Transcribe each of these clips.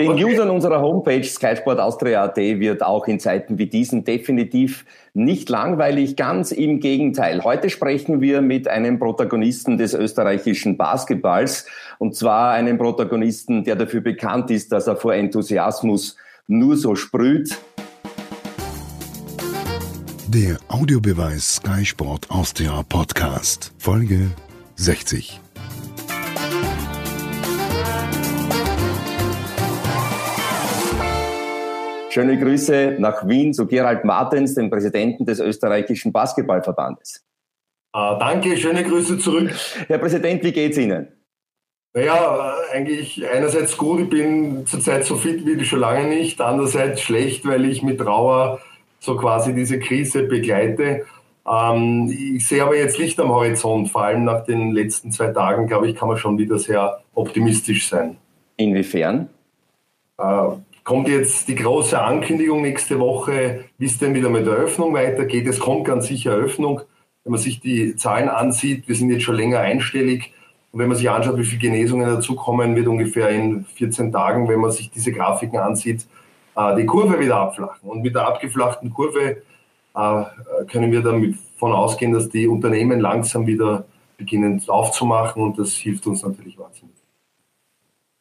Den okay. Usern unserer Homepage skysportaustria.at wird auch in Zeiten wie diesen definitiv nicht langweilig, ganz im Gegenteil. Heute sprechen wir mit einem Protagonisten des österreichischen Basketballs und zwar einem Protagonisten, der dafür bekannt ist, dass er vor Enthusiasmus nur so sprüht. Der Audiobeweis Sky Sport Austria Podcast, Folge 60. Schöne Grüße nach Wien zu Gerald Martens, dem Präsidenten des österreichischen Basketballverbandes. Ah, danke, schöne Grüße zurück. Herr Präsident, wie geht's Ihnen? Naja, eigentlich einerseits gut, ich bin zurzeit so fit wie schon lange nicht, andererseits schlecht, weil ich mit Trauer so quasi diese Krise begleite. Ähm, ich sehe aber jetzt Licht am Horizont, vor allem nach den letzten zwei Tagen, glaube ich, kann man schon wieder sehr optimistisch sein. Inwiefern? Äh, kommt jetzt die große Ankündigung nächste Woche, wie es denn wieder mit der Öffnung weitergeht. Es kommt ganz sicher Öffnung. Wenn man sich die Zahlen ansieht, wir sind jetzt schon länger einstellig. Und wenn man sich anschaut, wie viele Genesungen dazukommen, wird ungefähr in 14 Tagen, wenn man sich diese Grafiken ansieht, äh, die Kurve wieder abflachen. Und mit der abgeflachten Kurve äh, können wir davon ausgehen, dass die Unternehmen langsam wieder beginnen aufzumachen und das hilft uns natürlich wahnsinnig.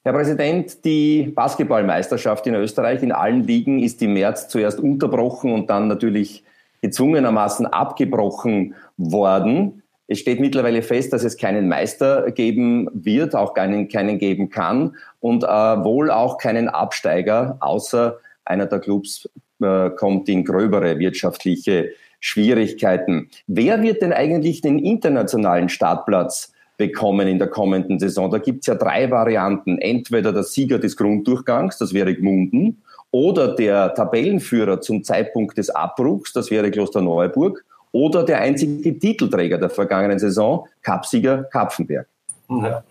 Herr Präsident, die Basketballmeisterschaft in Österreich in allen Ligen ist im März zuerst unterbrochen und dann natürlich gezwungenermaßen abgebrochen worden. Es steht mittlerweile fest, dass es keinen Meister geben wird, auch keinen, keinen geben kann und äh, wohl auch keinen Absteiger, außer einer der Clubs äh, kommt in gröbere wirtschaftliche Schwierigkeiten. Wer wird denn eigentlich den internationalen Startplatz bekommen in der kommenden Saison? Da gibt es ja drei Varianten. Entweder der Sieger des Grunddurchgangs, das wäre Gmunden, oder der Tabellenführer zum Zeitpunkt des Abbruchs, das wäre Klosterneuburg, oder der einzige Titelträger der vergangenen Saison, Cupsieger Kapfenberg. Ja.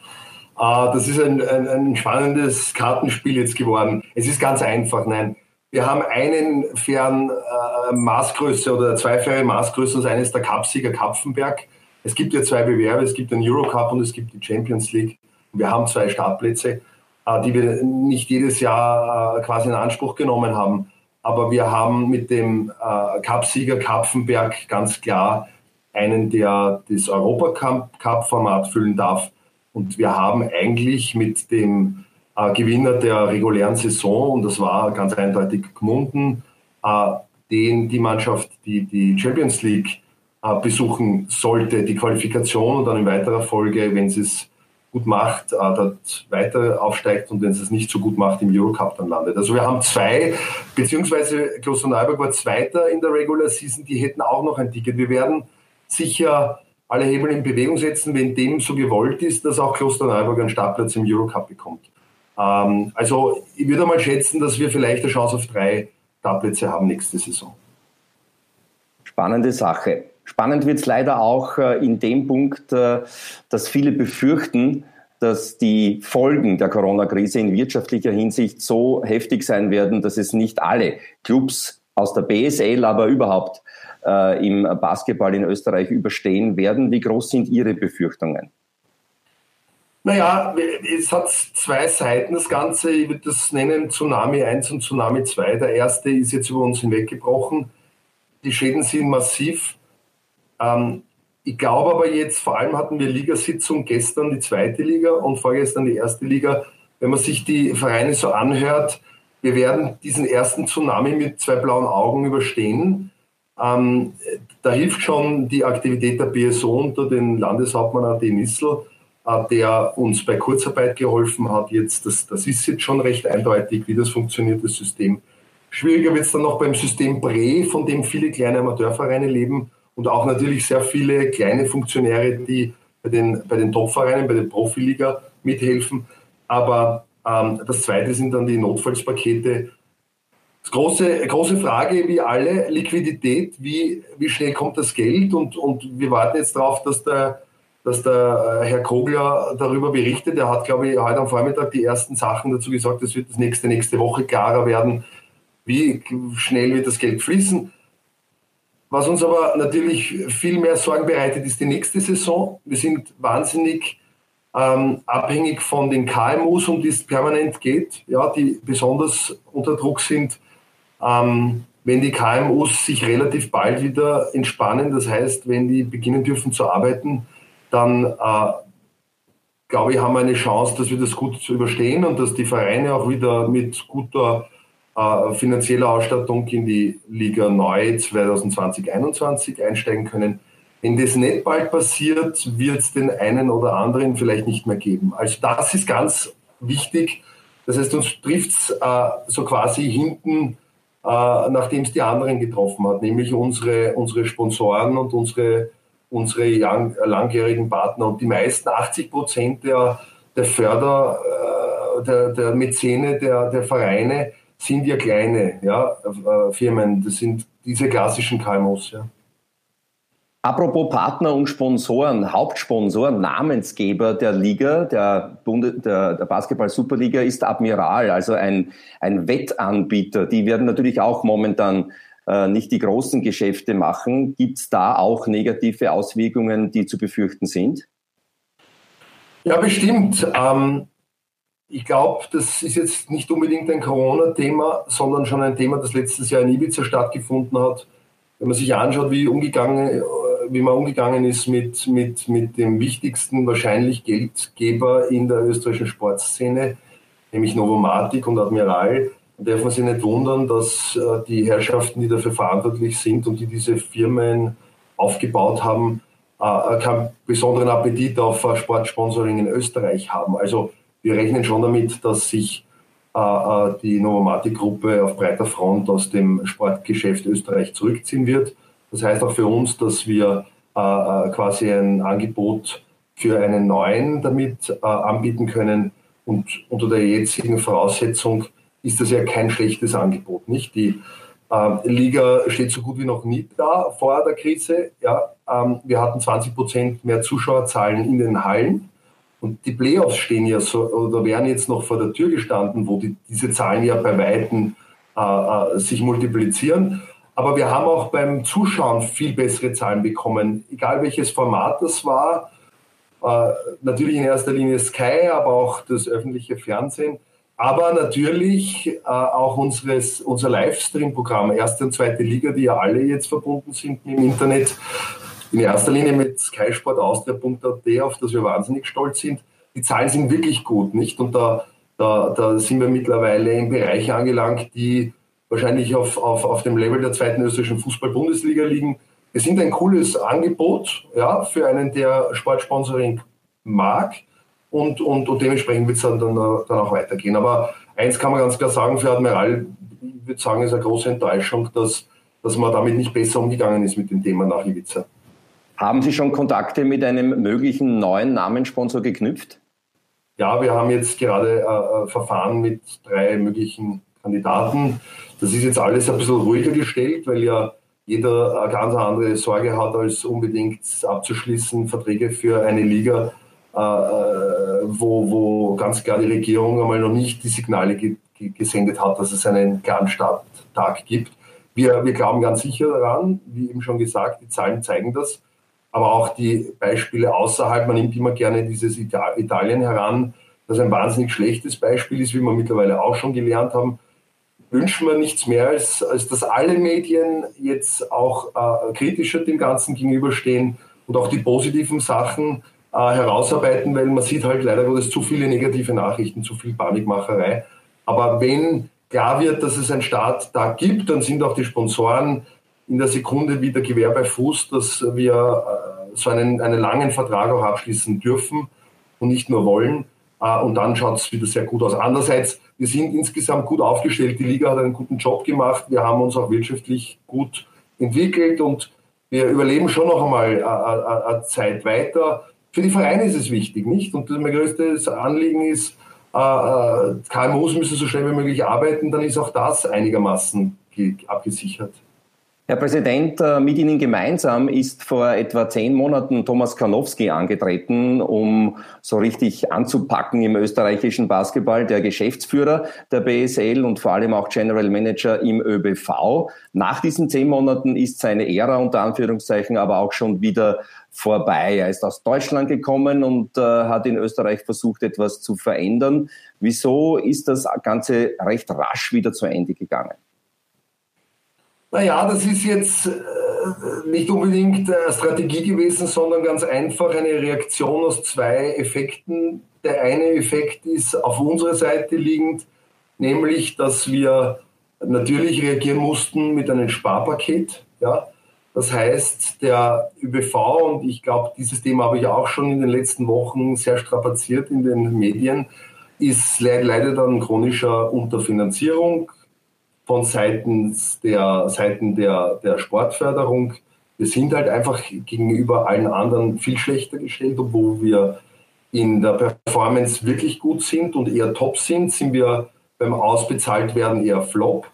Ah, das ist ein, ein, ein, spannendes Kartenspiel jetzt geworden. Es ist ganz einfach, nein. Wir haben einen fairen äh, Maßgröße oder zwei faire Maßgröße, das eine ist der Cupsieger Kapfenberg. Es gibt ja zwei Bewerbe, es gibt den Eurocup und es gibt die Champions League. Wir haben zwei Startplätze, äh, die wir nicht jedes Jahr äh, quasi in Anspruch genommen haben. Aber wir haben mit dem äh, Cupsieger Kapfenberg ganz klar einen, der das Europacup-Format füllen darf. Und wir haben eigentlich mit dem Gewinner der regulären Saison, und das war ganz eindeutig Gmunden, den die Mannschaft, die die Champions League besuchen sollte, die Qualifikation und dann in weiterer Folge, wenn sie es gut macht, äh, dort weiter aufsteigt und wenn sie es nicht so gut macht, im Eurocup dann landet. Also wir haben zwei, beziehungsweise Klosterneuburg war Zweiter in der Regular Season, die hätten auch noch ein Ticket. Wir werden sicher alle Hebel in Bewegung setzen, wenn dem so gewollt ist, dass auch Klosterneuburg einen Startplatz im Eurocup bekommt. Ähm, also ich würde mal schätzen, dass wir vielleicht eine Chance auf drei Startplätze haben nächste Saison. Spannende Sache. Spannend wird es leider auch äh, in dem Punkt, äh, dass viele befürchten, dass die Folgen der Corona-Krise in wirtschaftlicher Hinsicht so heftig sein werden, dass es nicht alle Clubs aus der BSL, aber überhaupt äh, im Basketball in Österreich überstehen werden. Wie groß sind Ihre Befürchtungen? Naja, es hat zwei Seiten, das Ganze. Ich würde das nennen Tsunami 1 und Tsunami 2. Der erste ist jetzt über uns hinweggebrochen. Die Schäden sind massiv. Ähm, ich glaube aber jetzt, vor allem hatten wir Ligasitzung gestern die zweite Liga und vorgestern die erste Liga. Wenn man sich die Vereine so anhört, wir werden diesen ersten Tsunami mit zwei blauen Augen überstehen. Ähm, da hilft schon die Aktivität der BSO unter den Landeshauptmann A.D. Nissel, äh, der uns bei Kurzarbeit geholfen hat. Jetzt, das, das ist jetzt schon recht eindeutig, wie das funktioniert, das System. Schwieriger wird es dann noch beim System Bre, von dem viele kleine Amateurvereine leben und auch natürlich sehr viele kleine Funktionäre, die bei den, bei den Topvereinen, bei der Profiliga mithelfen. Aber ähm, das Zweite sind dann die Notfallspakete, große, große Frage, wie alle, Liquidität, wie, wie schnell kommt das Geld und, und wir warten jetzt darauf, dass der, dass der äh, Herr Kogler darüber berichtet. Er hat, glaube ich, heute am Vormittag die ersten Sachen dazu gesagt, es wird das nächste, nächste Woche klarer werden, wie schnell wird das Geld fließen. Was uns aber natürlich viel mehr Sorgen bereitet, ist die nächste Saison. Wir sind wahnsinnig ähm, abhängig von den KMUs, um die es permanent geht, ja, die besonders unter Druck sind. Ähm, wenn die KMUs sich relativ bald wieder entspannen, das heißt, wenn die beginnen dürfen zu arbeiten, dann äh, glaube ich, haben wir eine Chance, dass wir das gut überstehen und dass die Vereine auch wieder mit guter äh, finanzieller Ausstattung in die Liga neu 2020-21 einsteigen können. Wenn das nicht bald passiert, wird es den einen oder anderen vielleicht nicht mehr geben. Also das ist ganz wichtig. Das heißt, uns trifft es äh, so quasi hinten, äh, nachdem es die anderen getroffen hat, nämlich unsere, unsere Sponsoren und unsere, unsere lang, langjährigen Partner. Und die meisten, 80 Prozent der, der Förder, äh, der, der Mäzene, der, der Vereine, sind ja kleine ja, äh, Firmen. Das sind diese klassischen KMUs. Ja. Apropos Partner und Sponsoren, Hauptsponsor, Namensgeber der Liga, der, Bunde, der, der Basketball-Superliga ist Admiral, also ein, ein Wettanbieter. Die werden natürlich auch momentan äh, nicht die großen Geschäfte machen. Gibt es da auch negative Auswirkungen, die zu befürchten sind? Ja, bestimmt. Ähm, ich glaube, das ist jetzt nicht unbedingt ein Corona-Thema, sondern schon ein Thema, das letztes Jahr in Ibiza stattgefunden hat. Wenn man sich anschaut, wie umgegangen wie man umgegangen ist mit, mit, mit dem wichtigsten wahrscheinlich Geldgeber in der österreichischen Sportszene, nämlich Novomatic und Admiral. Da darf man sich nicht wundern, dass äh, die Herrschaften, die dafür verantwortlich sind und die diese Firmen aufgebaut haben, äh, keinen besonderen Appetit auf äh, Sportsponsoring in Österreich haben. Also wir rechnen schon damit, dass sich die Novomatic-Gruppe auf breiter Front aus dem Sportgeschäft Österreich zurückziehen wird. Das heißt auch für uns, dass wir äh, äh, quasi ein Angebot für einen neuen damit äh, anbieten können. Und unter der jetzigen Voraussetzung ist das ja kein schlechtes Angebot. Nicht? Die äh, Liga steht so gut wie noch nie da vor der Krise. Ja, ähm, wir hatten 20 Prozent mehr Zuschauerzahlen in den Hallen. Und die Playoffs stehen ja so, oder wären jetzt noch vor der Tür gestanden, wo die, diese Zahlen ja bei Weitem äh, äh sich multiplizieren. Aber wir haben auch beim Zuschauen viel bessere Zahlen bekommen, egal welches Format das war. Äh, natürlich in erster Linie Sky, aber auch das öffentliche Fernsehen. Aber natürlich äh, auch unseres, unser Livestream-Programm, erste und zweite Liga, die ja alle jetzt verbunden sind im Internet. In erster Linie mit skysportaustria.at, auf das wir wahnsinnig stolz sind. Die Zahlen sind wirklich gut, nicht? Und da, da, da sind wir mittlerweile in Bereiche angelangt, die wahrscheinlich auf, auf, auf dem Level der zweiten österreichischen Fußball-Bundesliga liegen. Wir sind ein cooles Angebot ja, für einen, der Sportsponsoring mag und, und, und dementsprechend wird es dann, dann, dann auch weitergehen. Aber eins kann man ganz klar sagen, für Admiral, ich würde sagen, ist eine große Enttäuschung, dass, dass man damit nicht besser umgegangen ist mit dem Thema nach Ibiza. Haben Sie schon Kontakte mit einem möglichen neuen Namenssponsor geknüpft? Ja, wir haben jetzt gerade äh, äh Verfahren mit drei möglichen Kandidaten. Das ist jetzt alles ein bisschen ruhiger gestellt, weil ja jeder eine ganz andere Sorge hat, als unbedingt abzuschließen, Verträge für eine Liga, äh, äh, wo, wo ganz klar die Regierung einmal noch nicht die Signale ge gesendet hat, dass es einen klaren Starttag gibt. Wir, wir glauben ganz sicher daran, wie eben schon gesagt, die Zahlen zeigen das, aber auch die Beispiele außerhalb, man nimmt immer gerne dieses Italien heran, das ein wahnsinnig schlechtes Beispiel ist, wie wir mittlerweile auch schon gelernt haben wünschen wir nichts mehr, als, als dass alle Medien jetzt auch äh, kritischer dem Ganzen gegenüberstehen und auch die positiven Sachen äh, herausarbeiten, weil man sieht halt leider Gottes zu viele negative Nachrichten, zu viel Panikmacherei. Aber wenn klar wird, dass es einen Staat da gibt, dann sind auch die Sponsoren in der Sekunde wieder Gewehr bei Fuß, dass wir äh, so einen, einen langen Vertrag auch abschließen dürfen und nicht nur wollen. Äh, und dann schaut es wieder sehr gut aus. Andererseits, wir sind insgesamt gut aufgestellt. Die Liga hat einen guten Job gemacht. Wir haben uns auch wirtschaftlich gut entwickelt und wir überleben schon noch einmal äh, äh, eine Zeit weiter. Für die Vereine ist es wichtig, nicht? Und mein größtes Anliegen ist, KMUs müssen so schnell wie möglich arbeiten, dann ist auch das einigermaßen abgesichert. Herr Präsident, äh, mit Ihnen gemeinsam ist vor etwa zehn Monaten Thomas Karnowski angetreten, um so richtig anzupacken im österreichischen Basketball, der Geschäftsführer der BSL und vor allem auch General Manager im ÖBV. Nach diesen zehn Monaten ist seine Ära unter Anführungszeichen aber auch schon wieder vorbei. Er ist aus Deutschland gekommen und äh, hat in Österreich versucht, etwas zu verändern. Wieso ist das Ganze recht rasch wieder zu Ende gegangen? Naja, das ist jetzt äh, nicht unbedingt eine Strategie gewesen, sondern ganz einfach eine Reaktion aus zwei Effekten. Der eine Effekt ist auf unserer Seite liegend, nämlich, dass wir natürlich reagieren mussten mit einem Sparpaket. Ja. Das heißt, der ÖBV, und ich glaube, dieses Thema habe ich auch schon in den letzten Wochen sehr strapaziert in den Medien, ist leider dann chronischer Unterfinanzierung von seitens der Seiten der, der Sportförderung. Wir sind halt einfach gegenüber allen anderen viel schlechter gestellt, obwohl wir in der Performance wirklich gut sind und eher top sind, sind wir beim Ausbezahlt werden eher flop.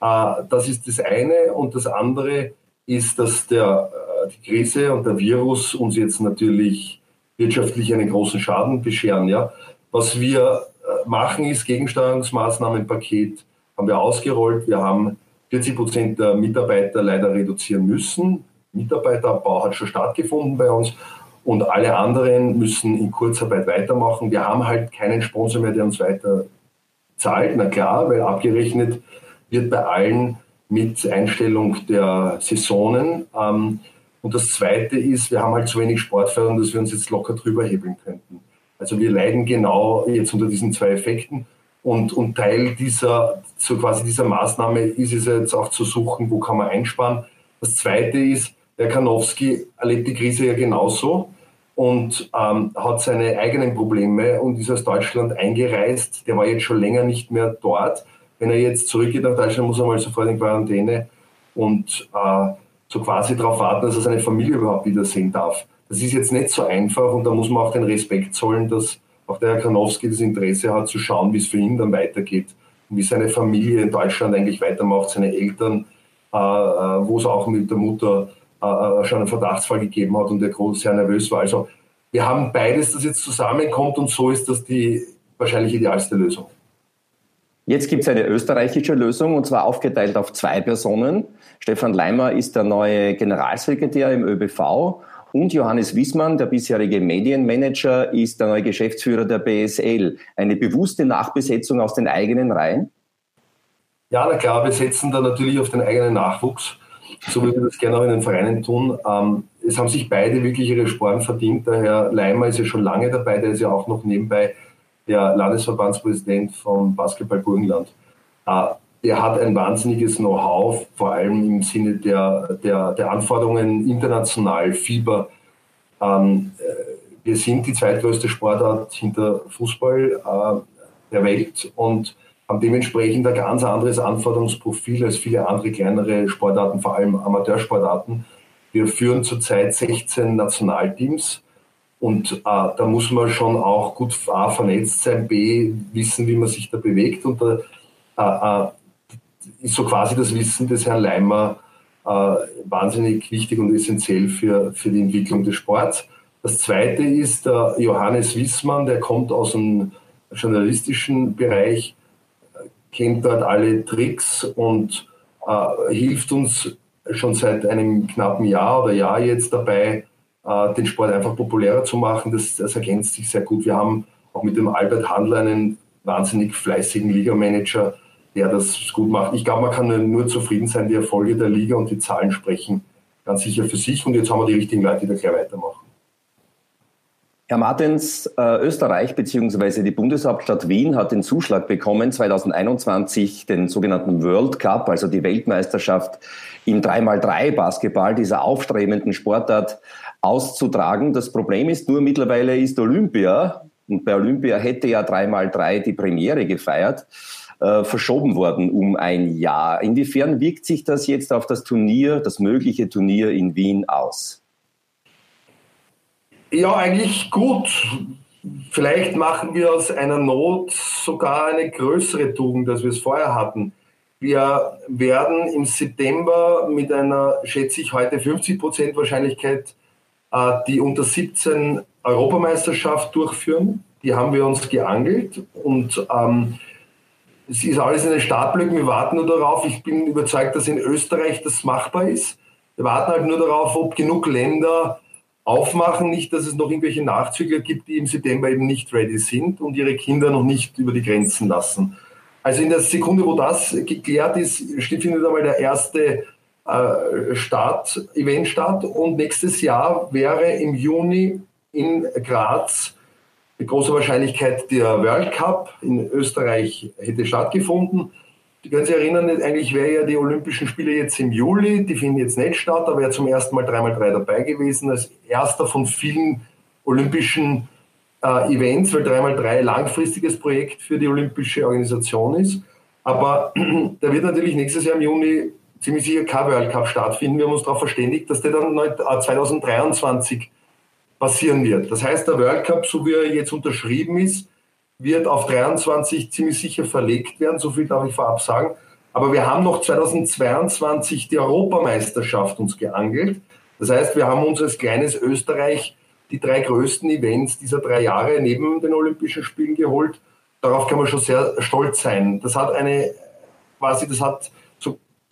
Äh, das ist das eine. Und das andere ist, dass der, äh, die Krise und der Virus uns jetzt natürlich wirtschaftlich einen großen Schaden bescheren. Ja? Was wir äh, machen, ist Gegensteuerungsmaßnahmenpaket haben wir ausgerollt. Wir haben 40 Prozent der Mitarbeiter leider reduzieren müssen. Mitarbeiterabbau hat schon stattgefunden bei uns und alle anderen müssen in Kurzarbeit weitermachen. Wir haben halt keinen Sponsor mehr, der uns weiter zahlt. Na klar, weil abgerechnet wird bei allen mit Einstellung der Saisonen. Ähm, und das Zweite ist, wir haben halt zu wenig Sportförderung, dass wir uns jetzt locker drüber hebeln könnten. Also wir leiden genau jetzt unter diesen zwei Effekten. Und, und Teil dieser, so quasi dieser Maßnahme ist es jetzt auch zu suchen, wo kann man einsparen. Das Zweite ist, der Kanowski erlebt die Krise ja genauso und ähm, hat seine eigenen Probleme und ist aus Deutschland eingereist. Der war jetzt schon länger nicht mehr dort. Wenn er jetzt zurückgeht nach Deutschland, muss er mal sofort in Quarantäne und äh, so quasi darauf warten, dass er seine Familie überhaupt wiedersehen darf. Das ist jetzt nicht so einfach und da muss man auch den Respekt zollen, dass auch der Herr Kranowski das Interesse hat, zu schauen, wie es für ihn dann weitergeht wie seine Familie in Deutschland eigentlich weitermacht, seine Eltern, äh, äh wo es auch mit der Mutter äh, äh, schon einen Verdachtsfall gegeben hat und der groß sehr nervös war. Also wir haben beides, das jetzt zusammenkommt und so ist das die wahrscheinlich idealste Lösung. Jetzt gibt es eine österreichische Lösung und zwar aufgeteilt auf zwei Personen. Stefan Leimer ist der neue Generalsekretär im ÖBV und Johannes Wiesmann, der bisherige Medienmanager, ist der neue Geschäftsführer der BSL. Eine bewusste Nachbesetzung aus den eigenen Reihen? Ja, na klar, wir setzen da natürlich auf den eigenen Nachwuchs, so wie wir das gerne auch in den Vereinen tun. Ähm, es haben sich beide wirklich ihre Sporen verdient. Der Herr Leimer ist ja schon lange dabei, der ist ja auch noch nebenbei der Landesverbandspräsident von Basketball Burgenland. Äh, der hat ein wahnsinniges Know-how, vor allem im Sinne der, der, der Anforderungen international, Fieber. Ähm, äh, wir sind die zweitgrößte Sportart hinter Fußball äh, der Welt und haben dementsprechend ein ganz anderes Anforderungsprofil als viele andere kleinere Sportarten, vor allem Amateursportarten. Wir führen zurzeit 16 Nationalteams und äh, da muss man schon auch gut A, vernetzt sein, B, wissen, wie man sich da bewegt und da, äh, äh ist so quasi das Wissen des Herrn Leimer äh, wahnsinnig wichtig und essentiell für, für die Entwicklung des Sports. Das zweite ist der Johannes Wissmann, der kommt aus dem journalistischen Bereich, kennt dort alle Tricks und äh, hilft uns schon seit einem knappen Jahr oder Jahr jetzt dabei, äh, den Sport einfach populärer zu machen. Das, das ergänzt sich sehr gut. Wir haben auch mit dem Albert Handler einen wahnsinnig fleißigen Ligamanager, der das gut macht. Ich glaube, man kann nur zufrieden sein. Die Erfolge der Liga und die Zahlen sprechen ganz sicher für sich. Und jetzt haben wir die richtigen Leute, die da gleich weitermachen. Herr Martens, äh, Österreich bzw. die Bundeshauptstadt Wien hat den Zuschlag bekommen, 2021 den sogenannten World Cup, also die Weltmeisterschaft im 3x3 Basketball, dieser aufstrebenden Sportart, auszutragen. Das Problem ist nur, mittlerweile ist Olympia, und bei Olympia hätte ja 3x3 die Premiere gefeiert, äh, verschoben worden um ein Jahr. Inwiefern wirkt sich das jetzt auf das Turnier, das mögliche Turnier in Wien aus? Ja, eigentlich gut. Vielleicht machen wir aus einer Not sogar eine größere Tugend, als wir es vorher hatten. Wir werden im September mit einer, schätze ich heute, 50 Prozent Wahrscheinlichkeit äh, die unter 17 Europameisterschaft durchführen. Die haben wir uns geangelt und ähm, es ist alles in den Startblöcken. Wir warten nur darauf. Ich bin überzeugt, dass in Österreich das machbar ist. Wir warten halt nur darauf, ob genug Länder aufmachen, nicht, dass es noch irgendwelche Nachzügler gibt, die im September eben nicht ready sind und ihre Kinder noch nicht über die Grenzen lassen. Also in der Sekunde, wo das geklärt ist, findet einmal der erste äh, Start, Event statt und nächstes Jahr wäre im Juni in Graz mit großer Wahrscheinlichkeit der World Cup in Österreich hätte stattgefunden. Die können sich erinnern, eigentlich wäre ja die Olympischen Spiele jetzt im Juli, die finden jetzt nicht statt, da wäre zum ersten Mal 3x3 dabei gewesen, als erster von vielen olympischen äh, Events, weil 3x3 langfristiges Projekt für die olympische Organisation ist. Aber da wird natürlich nächstes Jahr im Juni ziemlich sicher kein World Cup stattfinden. Wir haben uns darauf verständigt, dass der dann 2023 äh, passieren wird. Das heißt, der World Cup, so wie er jetzt unterschrieben ist, wird auf 23 ziemlich sicher verlegt werden. So viel darf ich vorab sagen. Aber wir haben noch 2022 die Europameisterschaft uns geangelt. Das heißt, wir haben uns als kleines Österreich die drei größten Events dieser drei Jahre neben den Olympischen Spielen geholt. Darauf kann man schon sehr stolz sein. Das hat eine, quasi, das hat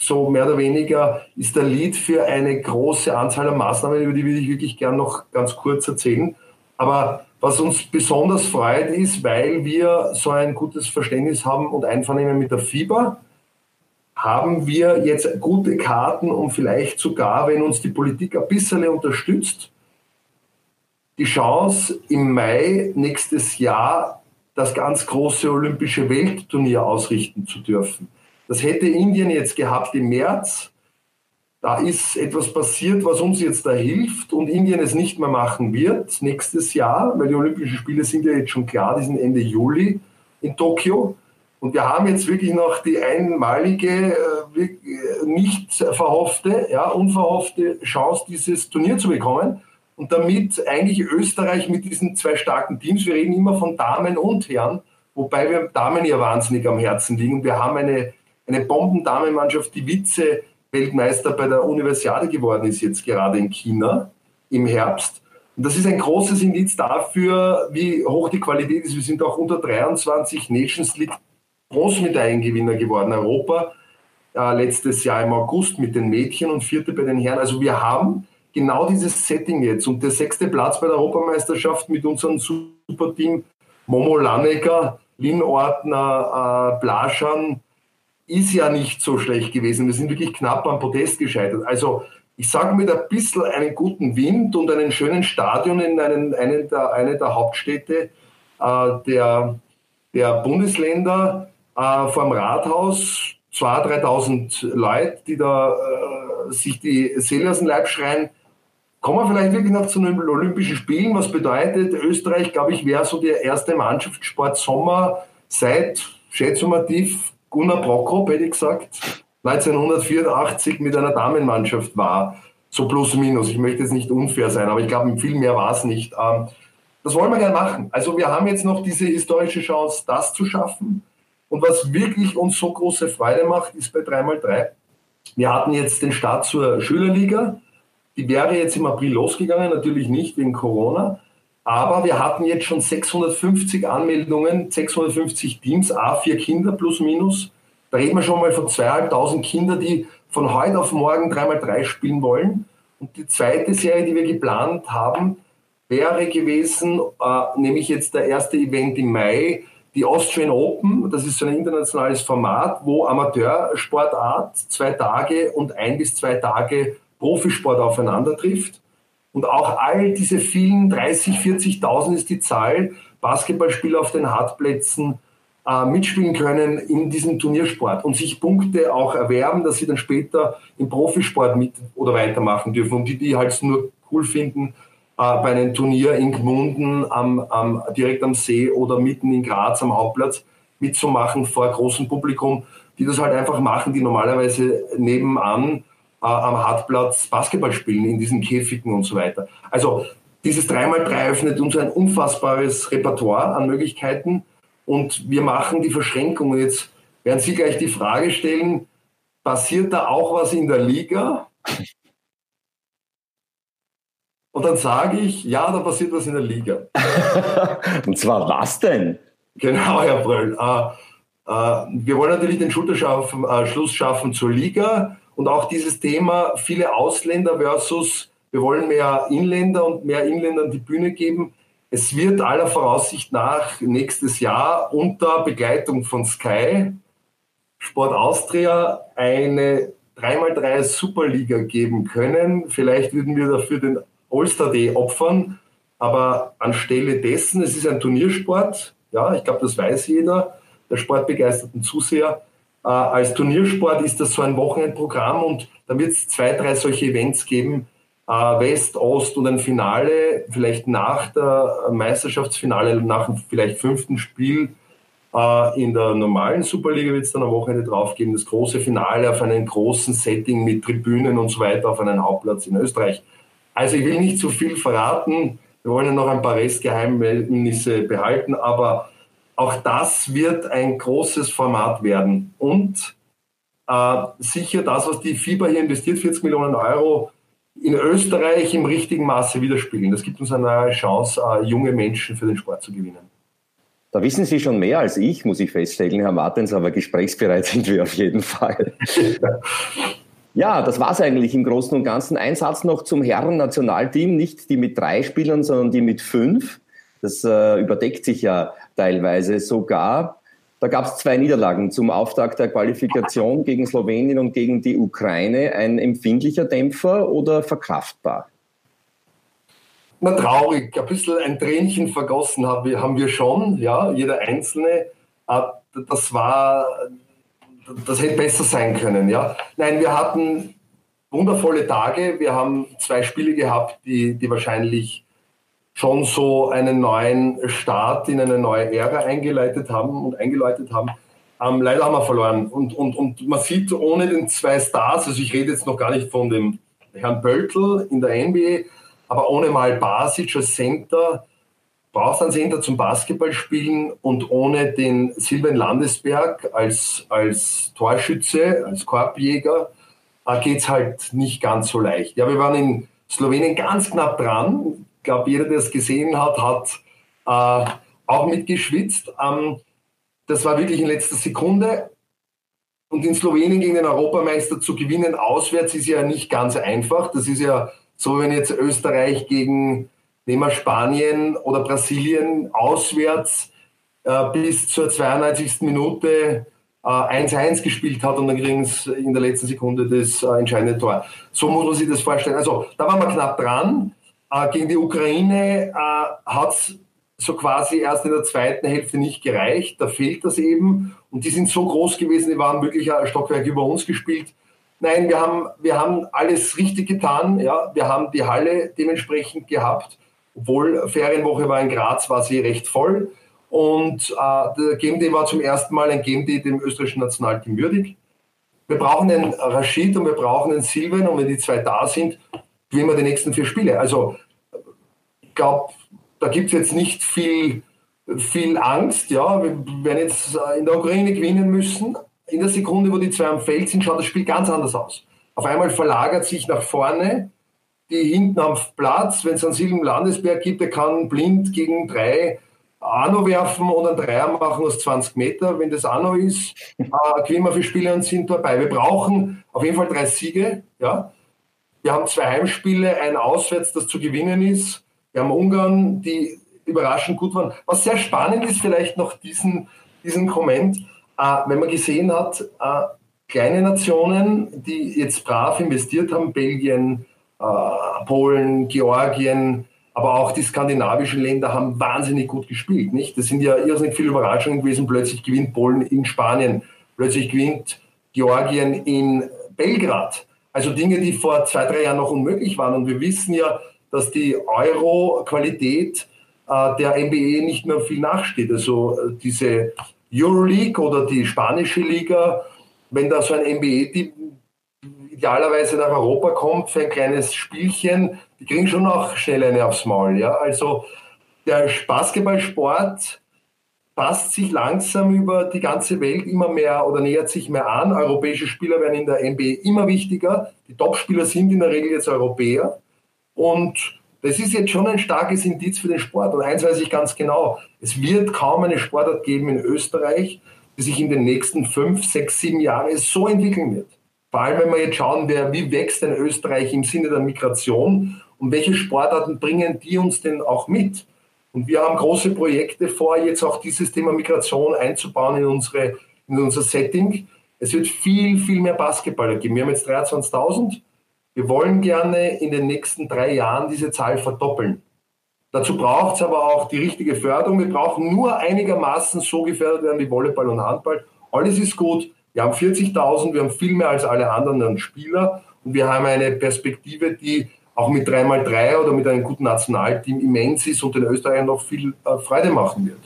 so, mehr oder weniger ist der Lied für eine große Anzahl an Maßnahmen, über die will ich wirklich gern noch ganz kurz erzählen. Aber was uns besonders freut, ist, weil wir so ein gutes Verständnis haben und Einvernehmen mit der FIBA, haben wir jetzt gute Karten, um vielleicht sogar, wenn uns die Politik ein bisschen unterstützt, die Chance, im Mai nächstes Jahr das ganz große olympische Weltturnier ausrichten zu dürfen. Das hätte Indien jetzt gehabt im März da ist etwas passiert, was uns jetzt da hilft und Indien es nicht mehr machen wird nächstes Jahr, weil die Olympischen Spiele sind ja jetzt schon klar, die sind Ende Juli in Tokio. Und wir haben jetzt wirklich noch die einmalige, äh, nicht verhoffte, ja, unverhoffte Chance, dieses Turnier zu bekommen. Und damit eigentlich Österreich mit diesen zwei starken Teams, wir reden immer von Damen und Herren, wobei wir Damen ja wahnsinnig am Herzen liegen. Wir haben eine, eine Bombendamenmannschaft, die Witze Weltmeister bei der Universiade geworden ist, jetzt gerade in China im Herbst. Und das ist ein großes Indiz dafür, wie hoch die Qualität ist. Wir sind auch unter 23 Nations League Bronzemedaillengewinner geworden. Europa äh, letztes Jahr im August mit den Mädchen und vierte bei den Herren. Also wir haben genau dieses Setting jetzt. Und der sechste Platz bei der Europameisterschaft mit unserem Superteam Momo Lannecker, Lin Ortner, äh, Blaschan, ist ja nicht so schlecht gewesen. Wir sind wirklich knapp am Podest gescheitert. Also ich sage mit ein bisschen einen guten Wind und einen schönen Stadion in einen, einen der, eine der Hauptstädte äh, der, der Bundesländer äh, vor dem Rathaus, 2.000, 3.000 Leute, die da äh, sich die Seele aus dem Leib schreien, kommen wir vielleicht wirklich noch zu den Olympischen Spielen, was bedeutet, Österreich, glaube ich, wäre so der erste Mannschaftssport Sommer seit, tief, Gunnar Prokop, hätte ich gesagt, 1984 mit einer Damenmannschaft war. So plus minus. Ich möchte jetzt nicht unfair sein, aber ich glaube, viel mehr war es nicht. Ähm, das wollen wir gerne machen. Also wir haben jetzt noch diese historische Chance, das zu schaffen. Und was wirklich uns so große Freude macht, ist bei 3x3. Wir hatten jetzt den Start zur Schülerliga. Die wäre jetzt im April losgegangen, natürlich nicht wegen Corona. Aber wir hatten jetzt schon 650 Anmeldungen, 650 Teams, A4 Kinder plus minus. Da reden wir schon mal von zweieinhalbtausend Kindern, die von heute auf morgen 3x3 spielen wollen. Und die zweite Serie, die wir geplant haben, wäre gewesen, äh, nämlich jetzt der erste Event im Mai, die Austrian Open. Das ist so ein internationales Format, wo Amateursportart zwei Tage und ein bis zwei Tage Profisport aufeinander trifft. Und auch all diese vielen 30, 40.000 ist die Zahl Basketballspieler auf den Hartplätzen äh, mitspielen können in diesem Turniersport und sich Punkte auch erwerben, dass sie dann später im Profisport mit oder weitermachen dürfen. Und die, die halt nur cool finden, äh, bei einem Turnier in Gmunden am, am, direkt am See oder mitten in Graz am Hauptplatz mitzumachen vor großem Publikum, die das halt einfach machen, die normalerweise nebenan äh, am Hartplatz Basketball spielen, in diesen Käfigen und so weiter. Also dieses 3x3 öffnet uns ein unfassbares Repertoire an Möglichkeiten und wir machen die Verschränkung. jetzt werden Sie gleich die Frage stellen, passiert da auch was in der Liga? Und dann sage ich, ja, da passiert was in der Liga. Und zwar was denn? Genau, Herr Bröll. Äh, äh, wir wollen natürlich den schaffen, äh, Schluss schaffen zur Liga und auch dieses Thema viele Ausländer versus wir wollen mehr Inländer und mehr Inländern die Bühne geben. Es wird aller Voraussicht nach nächstes Jahr unter Begleitung von Sky Sport Austria eine 3x3 Superliga geben können. Vielleicht würden wir dafür den All-Star Day opfern, aber anstelle dessen, es ist ein Turniersport, ja, ich glaube, das weiß jeder, der sportbegeisterten Zuseher. Äh, als Turniersport ist das so ein Wochenendprogramm und da wird es zwei, drei solche Events geben, äh, West, Ost und ein Finale, vielleicht nach der Meisterschaftsfinale, nach dem vielleicht fünften Spiel äh, in der normalen Superliga wird es dann am Wochenende drauf geben, das große Finale auf einem großen Setting mit Tribünen und so weiter auf einem Hauptplatz in Österreich. Also ich will nicht zu viel verraten, wir wollen ja noch ein paar Restgeheimnisse behalten, aber auch das wird ein großes Format werden. Und äh, sicher das, was die FIBA hier investiert, 40 Millionen Euro, in Österreich im richtigen Maße widerspiegeln. Das gibt uns eine Chance, äh, junge Menschen für den Sport zu gewinnen. Da wissen Sie schon mehr als ich, muss ich feststellen, Herr Martens, aber gesprächsbereit sind wir auf jeden Fall. Ja, das war es eigentlich im Großen und Ganzen. Ein Satz noch zum Herren-Nationalteam, nicht die mit drei Spielern, sondern die mit fünf. Das äh, überdeckt sich ja teilweise sogar. Da gab es zwei Niederlagen zum Auftakt der Qualifikation gegen Slowenien und gegen die Ukraine. Ein empfindlicher Dämpfer oder verkraftbar? Na, traurig. Ein bisschen ein Tränchen vergossen haben wir schon, ja, jeder Einzelne. Äh, das war, das hätte besser sein können, ja. Nein, wir hatten wundervolle Tage. Wir haben zwei Spiele gehabt, die, die wahrscheinlich schon so einen neuen Start in eine neue Ära eingeleitet haben und eingeläutet haben. Ähm, leider haben wir verloren. Und, und, und man sieht ohne den zwei Stars, also ich rede jetzt noch gar nicht von dem Herrn Böltl in der NBA, aber ohne mal Basic als Center, brauchst einen Center zum Basketballspielen und ohne den Silvan Landesberg als, als Torschütze, als Korbjäger, äh, geht es halt nicht ganz so leicht. Ja, wir waren in Slowenien ganz knapp dran glaube, jeder, der es gesehen hat, hat äh, auch mitgeschwitzt. Ähm, das war wirklich in letzter Sekunde. Und in Slowenien gegen den Europameister zu gewinnen auswärts ist ja nicht ganz einfach. Das ist ja so, wenn jetzt Österreich gegen nehmen wir Spanien oder Brasilien auswärts äh, bis zur 92. Minute 1-1 äh, gespielt hat und dann kriegen sie in der letzten Sekunde das äh, entscheidende Tor. So muss man sich das vorstellen. Also da waren wir knapp dran. Äh, gegen die Ukraine äh, hat es so quasi erst in der zweiten Hälfte nicht gereicht. Da fehlt das eben. Und die sind so groß gewesen, die waren wirklich ein Stockwerk über uns gespielt. Nein, wir haben, wir haben alles richtig getan. Ja, wir haben die Halle dementsprechend gehabt. Obwohl Ferienwoche war in Graz, war sie recht voll. Und äh, der Day war zum ersten Mal ein Day dem österreichischen Nationalteam würdig. Wir brauchen den Rashid und wir brauchen den Silvan. Und wenn die zwei da sind, gewinnen wir die nächsten vier Spiele. Also ich glaube, da gibt es jetzt nicht viel, viel Angst. Ja, wir werden jetzt in der Ukraine gewinnen müssen. In der Sekunde, wo die zwei am Feld sind, schaut das Spiel ganz anders aus. Auf einmal verlagert sich nach vorne, die hinten am Platz, wenn es einen Silben Landesberg gibt, der kann blind gegen drei Anno werfen und einen Dreier machen aus 20 Meter. Wenn das Anno ist, äh, gewinnen wir für Spiele und sind dabei. Wir brauchen auf jeden Fall drei Siege. Ja? Wir haben zwei Heimspiele, ein Auswärts, das zu gewinnen ist. Wir haben Ungarn, die überraschend gut waren. Was sehr spannend ist, vielleicht noch diesen, diesen Comment, äh, wenn man gesehen hat, äh, kleine Nationen, die jetzt brav investiert haben, Belgien, äh, Polen, Georgien, aber auch die skandinavischen Länder haben wahnsinnig gut gespielt. Nicht? Das sind ja irrsinnig viele Überraschungen gewesen. Plötzlich gewinnt Polen in Spanien, plötzlich gewinnt Georgien in Belgrad. Also Dinge, die vor zwei, drei Jahren noch unmöglich waren. Und wir wissen ja, dass die Euro-Qualität äh, der NBA nicht mehr viel nachsteht. Also äh, diese Euroleague oder die spanische Liga, wenn da so ein NBA-Team idealerweise nach Europa kommt für ein kleines Spielchen, die kriegen schon auch schnell eine aufs Maul. Ja? Also der Basketballsport passt sich langsam über die ganze Welt immer mehr oder nähert sich mehr an. Europäische Spieler werden in der NBA immer wichtiger. Die Topspieler sind in der Regel jetzt Europäer. Und das ist jetzt schon ein starkes Indiz für den Sport. Und eins weiß ich ganz genau, es wird kaum eine Sportart geben in Österreich, die sich in den nächsten fünf, sechs, sieben Jahren so entwickeln wird. Vor allem, wenn wir jetzt schauen, wer, wie wächst denn Österreich im Sinne der Migration und welche Sportarten bringen die uns denn auch mit? Und wir haben große Projekte vor, jetzt auch dieses Thema Migration einzubauen in, unsere, in unser Setting. Es wird viel, viel mehr Basketballer geben. Wir haben jetzt 23.000. Wir wollen gerne in den nächsten drei Jahren diese Zahl verdoppeln. Dazu braucht es aber auch die richtige Förderung. Wir brauchen nur einigermaßen so gefördert werden wie Volleyball und Handball. Alles ist gut. Wir haben 40.000, wir haben viel mehr als alle anderen Spieler und wir haben eine Perspektive, die auch mit 3x3 oder mit einem guten Nationalteam immens ist und den Österreichern noch viel äh, Freude machen wird.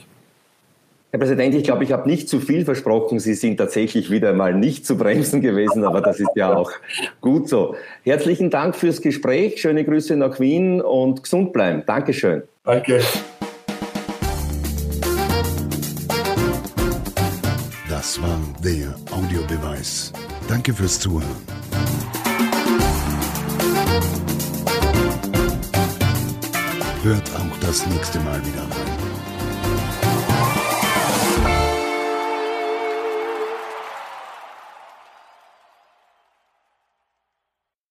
Herr Präsident, ich glaube, ich habe nicht zu viel versprochen. Sie sind tatsächlich wieder mal nicht zu bremsen gewesen, aber das ist ja auch gut so. Herzlichen Dank fürs Gespräch. Schöne Grüße nach Wien und gesund bleiben. Dankeschön. Danke. Das war der Audiobeweis. Danke fürs Zuhören. Hört auch das nächste Mal wieder rein.